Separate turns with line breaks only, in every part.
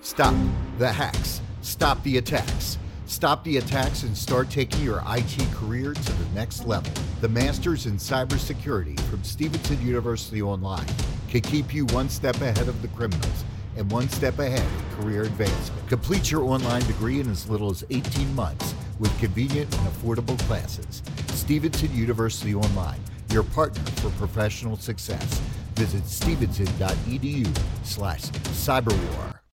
Stop the hacks. Stop the attacks. Stop the attacks and start taking your IT career to the next level. The Masters in Cybersecurity from Stevenson University Online can keep you one step ahead of the criminals and one step ahead of career advancement. Complete your online degree in as little as 18 months with convenient and affordable classes. Stevenson University Online, your partner for professional success. Visit stevenson.edu slash cyberwar.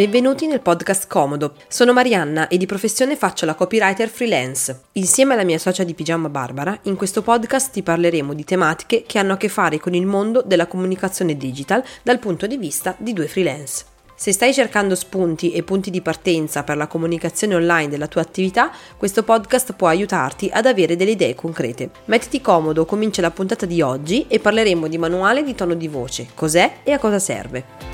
Benvenuti nel podcast Comodo. Sono Marianna e di professione faccio la copywriter freelance. Insieme alla mia socia di pigiama Barbara, in questo podcast ti parleremo di tematiche che hanno a che fare con il mondo della comunicazione digital dal punto di vista di due freelance. Se stai cercando spunti e punti di partenza per la comunicazione online della tua attività, questo podcast può aiutarti ad avere delle idee concrete. Mettiti comodo, comincia la puntata di oggi e parleremo di manuale di tono di voce, cos'è e a cosa serve.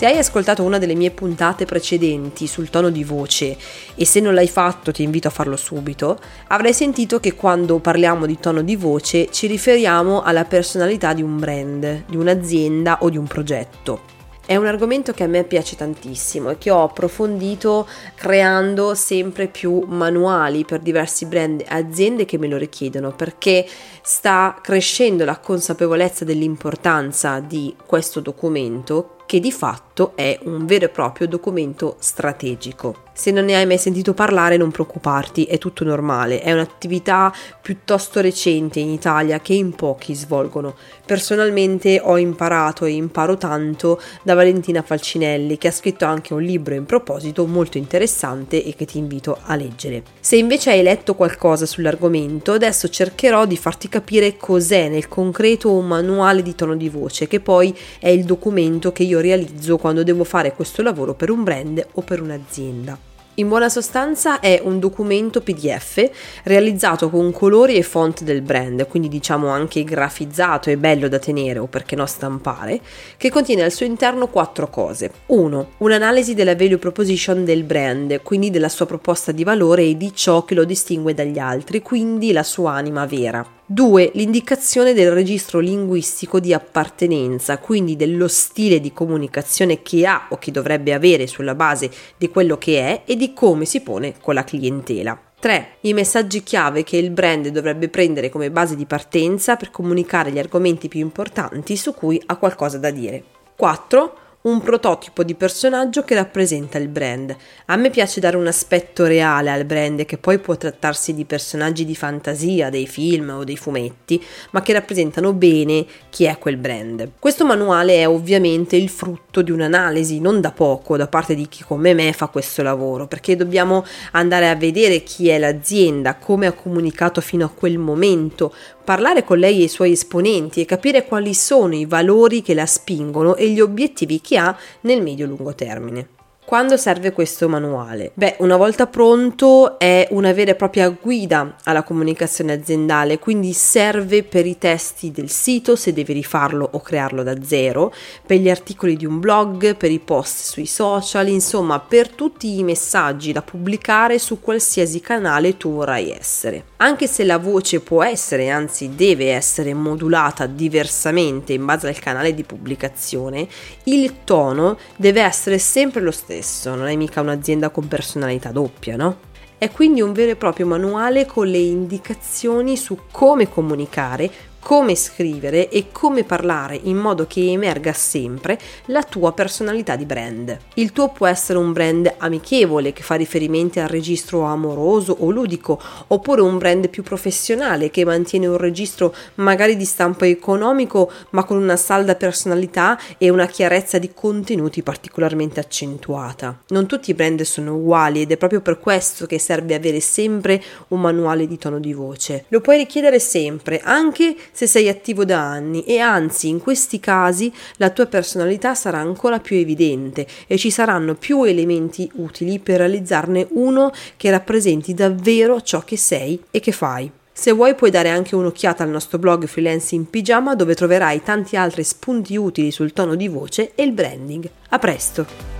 Se hai ascoltato una delle mie puntate precedenti sul tono di voce e se non l'hai fatto ti invito a farlo subito, avrai sentito che quando parliamo di tono di voce ci riferiamo alla personalità di un brand, di un'azienda o di un progetto. È un argomento che a me piace tantissimo e che ho approfondito creando sempre più manuali per diversi brand e aziende che me lo richiedono perché sta crescendo la consapevolezza dell'importanza di questo documento che di fatto è un vero e proprio documento strategico. Se non ne hai mai sentito parlare non preoccuparti, è tutto normale, è un'attività piuttosto recente in Italia che in pochi svolgono. Personalmente ho imparato e imparo tanto da Valentina Falcinelli che ha scritto anche un libro in proposito molto interessante e che ti invito a leggere. Se invece hai letto qualcosa sull'argomento, adesso cercherò di farti capire cos'è nel concreto un manuale di tono di voce, che poi è il documento che io realizzo quando devo fare questo lavoro per un brand o per un'azienda. In buona sostanza è un documento PDF realizzato con colori e font del brand, quindi diciamo anche grafizzato e bello da tenere o perché no stampare, che contiene al suo interno quattro cose. 1. Un'analisi della value proposition del brand, quindi della sua proposta di valore e di ciò che lo distingue dagli altri, quindi la sua anima vera. 2. L'indicazione del registro linguistico di appartenenza, quindi dello stile di comunicazione che ha o che dovrebbe avere sulla base di quello che è e di come si pone con la clientela. 3. I messaggi chiave che il brand dovrebbe prendere come base di partenza per comunicare gli argomenti più importanti su cui ha qualcosa da dire. 4 un prototipo di personaggio che rappresenta il brand. A me piace dare un aspetto reale al brand che poi può trattarsi di personaggi di fantasia, dei film o dei fumetti, ma che rappresentano bene chi è quel brand. Questo manuale è ovviamente il frutto di un'analisi non da poco da parte di chi come me fa questo lavoro, perché dobbiamo andare a vedere chi è l'azienda, come ha comunicato fino a quel momento, parlare con lei e i suoi esponenti e capire quali sono i valori che la spingono e gli obiettivi che ha nel medio-lungo termine. Quando serve questo manuale? Beh, una volta pronto è una vera e propria guida alla comunicazione aziendale, quindi serve per i testi del sito se devi rifarlo o crearlo da zero, per gli articoli di un blog, per i post sui social, insomma per tutti i messaggi da pubblicare su qualsiasi canale tu vorrai essere. Anche se la voce può essere, anzi deve essere modulata diversamente in base al canale di pubblicazione, il tono deve essere sempre lo stesso stesso, non è mica un'azienda con personalità doppia, no? È quindi un vero e proprio manuale con le indicazioni su come comunicare, come scrivere e come parlare in modo che emerga sempre la tua personalità di brand. Il tuo può essere un brand amichevole che fa riferimenti al registro amoroso o ludico, oppure un brand più professionale che mantiene un registro magari di stampo economico ma con una salda personalità e una chiarezza di contenuti particolarmente accentuata. Non tutti i brand sono uguali ed è proprio per questo che serve avere sempre un manuale di tono di voce. Lo puoi richiedere sempre, anche se sei attivo da anni e anzi in questi casi la tua personalità sarà ancora più evidente e ci saranno più elementi utili per realizzarne uno che rappresenti davvero ciò che sei e che fai. Se vuoi puoi dare anche un'occhiata al nostro blog Freelance in Pigiama dove troverai tanti altri spunti utili sul tono di voce e il branding. A presto!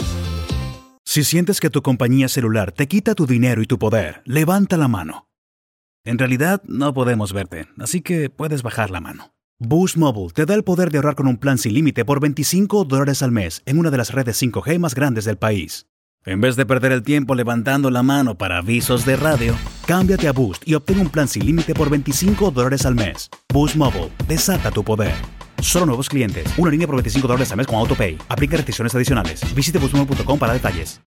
Si sientes que tu compañía celular te quita tu dinero y tu poder, levanta la mano. En realidad, no podemos verte, así que puedes bajar la mano. Boost Mobile te da el poder de ahorrar con un plan sin límite por 25 dólares al mes en una de las redes 5G más grandes del país. En vez de perder el tiempo levantando la mano para avisos de radio, cámbiate a Boost y obtén un plan sin límite por 25 dólares al mes. Boost Mobile, desata tu poder. Solo nuevos clientes. Una línea por 25 dólares al mes con AutoPay. Aplica restricciones adicionales. Visite boostmobile.com para detalles.